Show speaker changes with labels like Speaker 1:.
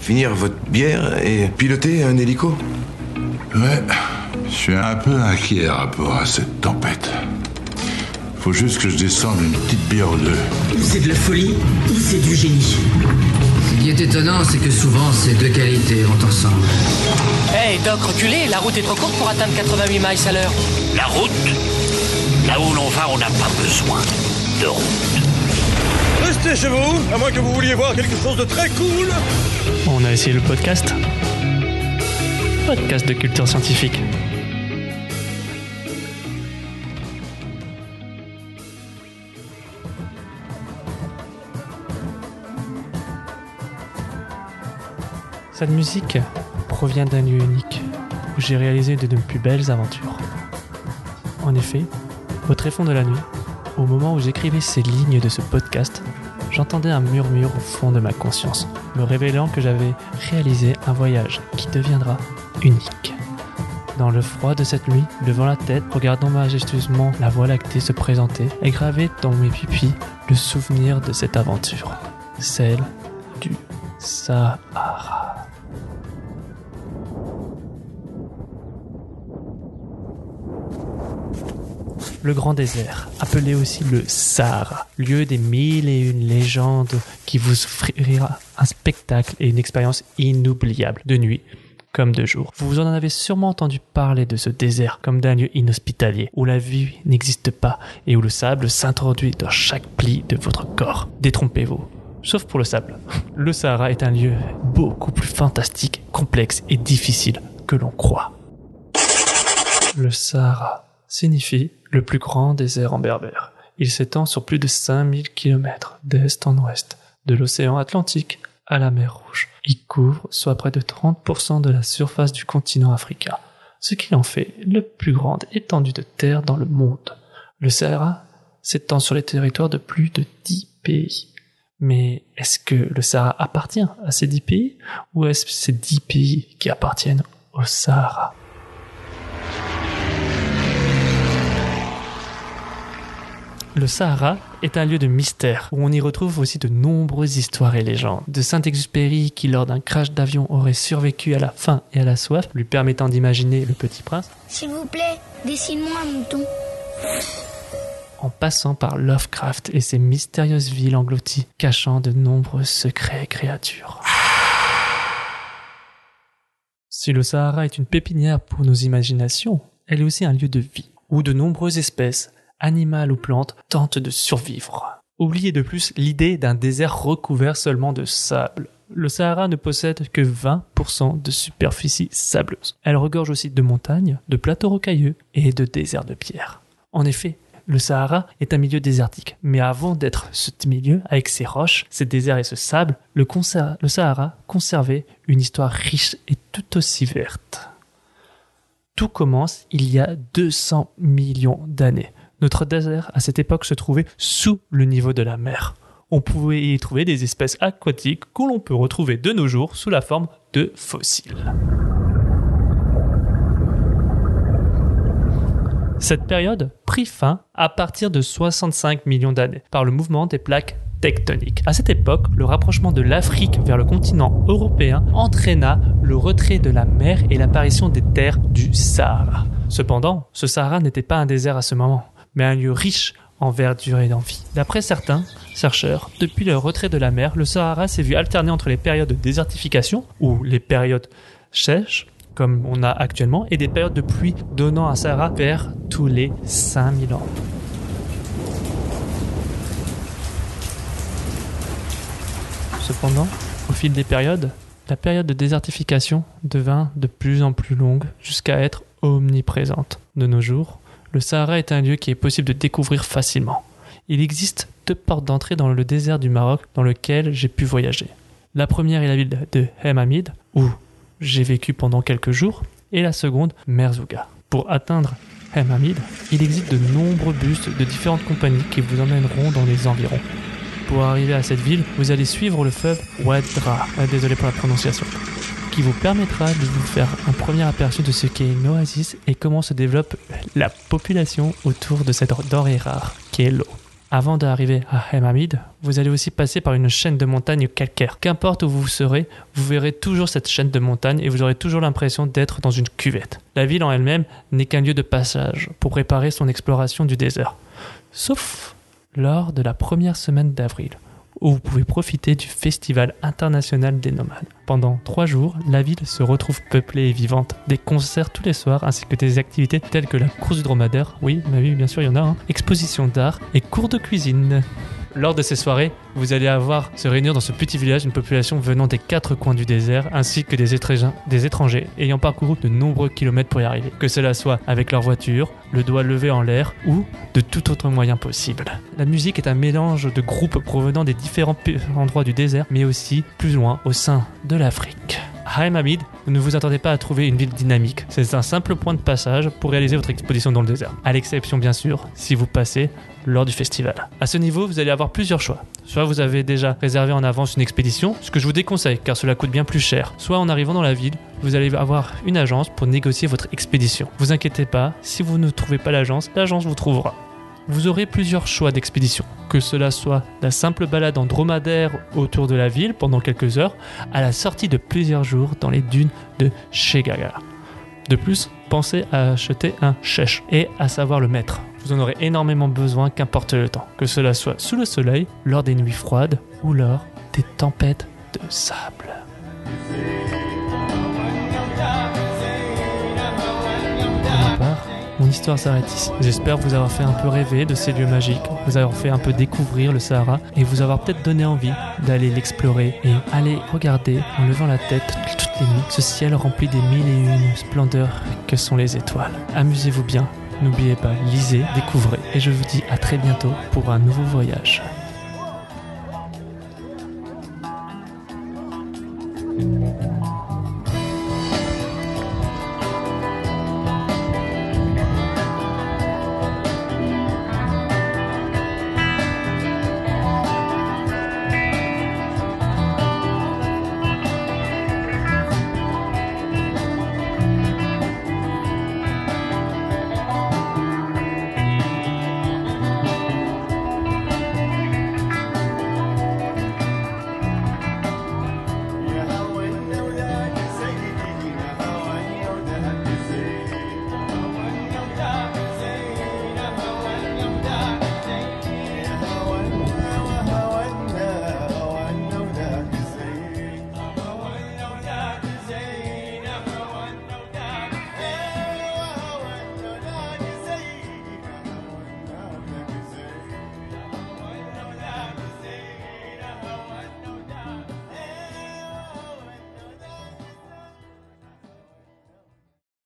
Speaker 1: finir votre bière et piloter un hélico
Speaker 2: Ouais, je suis un peu inquiet par rapport à cette tempête. Faut juste que je descende une petite bière ou deux.
Speaker 3: Ou c'est de la folie, ou c'est du génie.
Speaker 4: Ce qui est étonnant, c'est que souvent ces deux qualités vont ensemble.
Speaker 5: Hey Doc, reculez, la route est trop courte pour atteindre 88 miles à l'heure.
Speaker 6: La route Là où l'on va, on n'a pas besoin de route.
Speaker 7: Restez chez vous, à moins que vous vouliez voir quelque chose de très cool.
Speaker 8: On a essayé le podcast. Podcast de culture scientifique. Cette musique provient d'un lieu unique où j'ai réalisé de mes plus belles aventures. En effet, au tréfonds de la nuit, au moment où j'écrivais ces lignes de ce podcast, j'entendais un murmure au fond de ma conscience, me révélant que j'avais réalisé un voyage qui deviendra unique. Dans le froid de cette nuit, levant la tête, regardant majestueusement la voie lactée se présenter, et gravé dans mes pupilles le souvenir de cette aventure, celle du Sahara. Le grand désert, appelé aussi le Sahara, lieu des mille et une légendes qui vous offrira un spectacle et une expérience inoubliable de nuit comme de jour. Vous en avez sûrement entendu parler de ce désert comme d'un lieu inhospitalier, où la vie n'existe pas et où le sable s'introduit dans chaque pli de votre corps. Détrompez-vous. Sauf pour le sable. Le Sahara est un lieu beaucoup plus fantastique, complexe et difficile que l'on croit. Le Sahara signifie le plus grand désert en berbère. Il s'étend sur plus de 5000 km d'est en ouest, de l'océan Atlantique à la mer Rouge. Il couvre soit près de 30% de la surface du continent africain, ce qui en fait la plus grande étendue de terre dans le monde. Le Sahara s'étend sur les territoires de plus de 10 pays. Mais est-ce que le Sahara appartient à ces 10 pays ou est-ce ces 10 pays qui appartiennent au Sahara? Le Sahara est un lieu de mystère où on y retrouve aussi de nombreuses histoires et légendes. De Saint-Exupéry qui, lors d'un crash d'avion, aurait survécu à la faim et à la soif, lui permettant d'imaginer le petit prince.
Speaker 9: S'il vous plaît, dessine-moi un mouton.
Speaker 8: En passant par Lovecraft et ses mystérieuses villes englouties, cachant de nombreux secrets et créatures. Si le Sahara est une pépinière pour nos imaginations, elle est aussi un lieu de vie, où de nombreuses espèces, animal ou plante, tente de survivre. Oubliez de plus l'idée d'un désert recouvert seulement de sable. Le Sahara ne possède que 20% de superficie sableuse. Elle regorge aussi de montagnes, de plateaux rocailleux et de déserts de pierre. En effet, le Sahara est un milieu désertique, mais avant d'être ce milieu, avec ses roches, ses déserts et ce sable, le, le Sahara conservait une histoire riche et tout aussi verte. Tout commence il y a 200 millions d'années. Notre désert à cette époque se trouvait sous le niveau de la mer. On pouvait y trouver des espèces aquatiques que l'on peut retrouver de nos jours sous la forme de fossiles. Cette période prit fin à partir de 65 millions d'années par le mouvement des plaques tectoniques. À cette époque, le rapprochement de l'Afrique vers le continent européen entraîna le retrait de la mer et l'apparition des terres du Sahara. Cependant, ce Sahara n'était pas un désert à ce moment mais un lieu riche en verdure et d'envie. D'après certains chercheurs, depuis le retrait de la mer, le Sahara s'est vu alterner entre les périodes de désertification, ou les périodes sèches, comme on a actuellement, et des périodes de pluie donnant un Sahara vers tous les 5000 ans. Cependant, au fil des périodes, la période de désertification devint de plus en plus longue jusqu'à être omniprésente. De nos jours, le Sahara est un lieu qui est possible de découvrir facilement. Il existe deux portes d'entrée dans le désert du Maroc dans lequel j'ai pu voyager. La première est la ville de Hemamid, où j'ai vécu pendant quelques jours, et la seconde, Merzouga. Pour atteindre Hemamid, il existe de nombreux bus de différentes compagnies qui vous emmèneront dans les environs. Pour arriver à cette ville, vous allez suivre le fleuve Ouadra, euh, désolé pour la prononciation, vous permettra de vous faire un premier aperçu de ce qu'est une oasis et comment se développe la population autour de cette denrée rare qu'est l'eau. Avant d'arriver à Hamamid, vous allez aussi passer par une chaîne de montagnes calcaires. Qu'importe où vous serez, vous verrez toujours cette chaîne de montagnes et vous aurez toujours l'impression d'être dans une cuvette. La ville en elle-même n'est qu'un lieu de passage pour préparer son exploration du désert. Sauf lors de la première semaine d'avril, où vous pouvez profiter du Festival international des nomades. Pendant trois jours, la ville se retrouve peuplée et vivante. Des concerts tous les soirs, ainsi que des activités telles que la course du dromadaire, oui, mais oui, bien sûr, il y en a, hein, exposition d'art et cours de cuisine. Lors de ces soirées, vous allez avoir se réunir dans ce petit village une population venant des quatre coins du désert, ainsi que des étrangers, des étrangers ayant parcouru de nombreux kilomètres pour y arriver. Que cela soit avec leur voiture, le doigt levé en l'air ou de tout autre moyen possible. La musique est un mélange de groupes provenant des différents endroits du désert, mais aussi plus loin au sein de l'Afrique. À Hamid, ne vous attendez pas à trouver une ville dynamique. C'est un simple point de passage pour réaliser votre exposition dans le désert. À l'exception, bien sûr, si vous passez lors du festival. À ce niveau, vous allez avoir plusieurs choix. Soit vous avez déjà réservé en avance une expédition, ce que je vous déconseille car cela coûte bien plus cher. Soit en arrivant dans la ville, vous allez avoir une agence pour négocier votre expédition. Vous inquiétez pas, si vous ne trouvez pas l'agence, l'agence vous trouvera. Vous aurez plusieurs choix d'expédition, que cela soit la simple balade en dromadaire autour de la ville pendant quelques heures, à la sortie de plusieurs jours dans les dunes de Chegaga. De plus, pensez à acheter un chèche et à savoir le mettre. Vous en aurez énormément besoin qu'importe le temps, que cela soit sous le soleil, lors des nuits froides ou lors des tempêtes de sable. Histoire s'arrête ici. J'espère vous avoir fait un peu rêver de ces lieux magiques, vous avoir fait un peu découvrir le Sahara et vous avoir peut-être donné envie d'aller l'explorer et aller regarder en levant la tête toutes les nuits ce ciel rempli des mille et une splendeurs que sont les étoiles. Amusez-vous bien, n'oubliez pas, lisez, découvrez et je vous dis à très bientôt pour un nouveau voyage.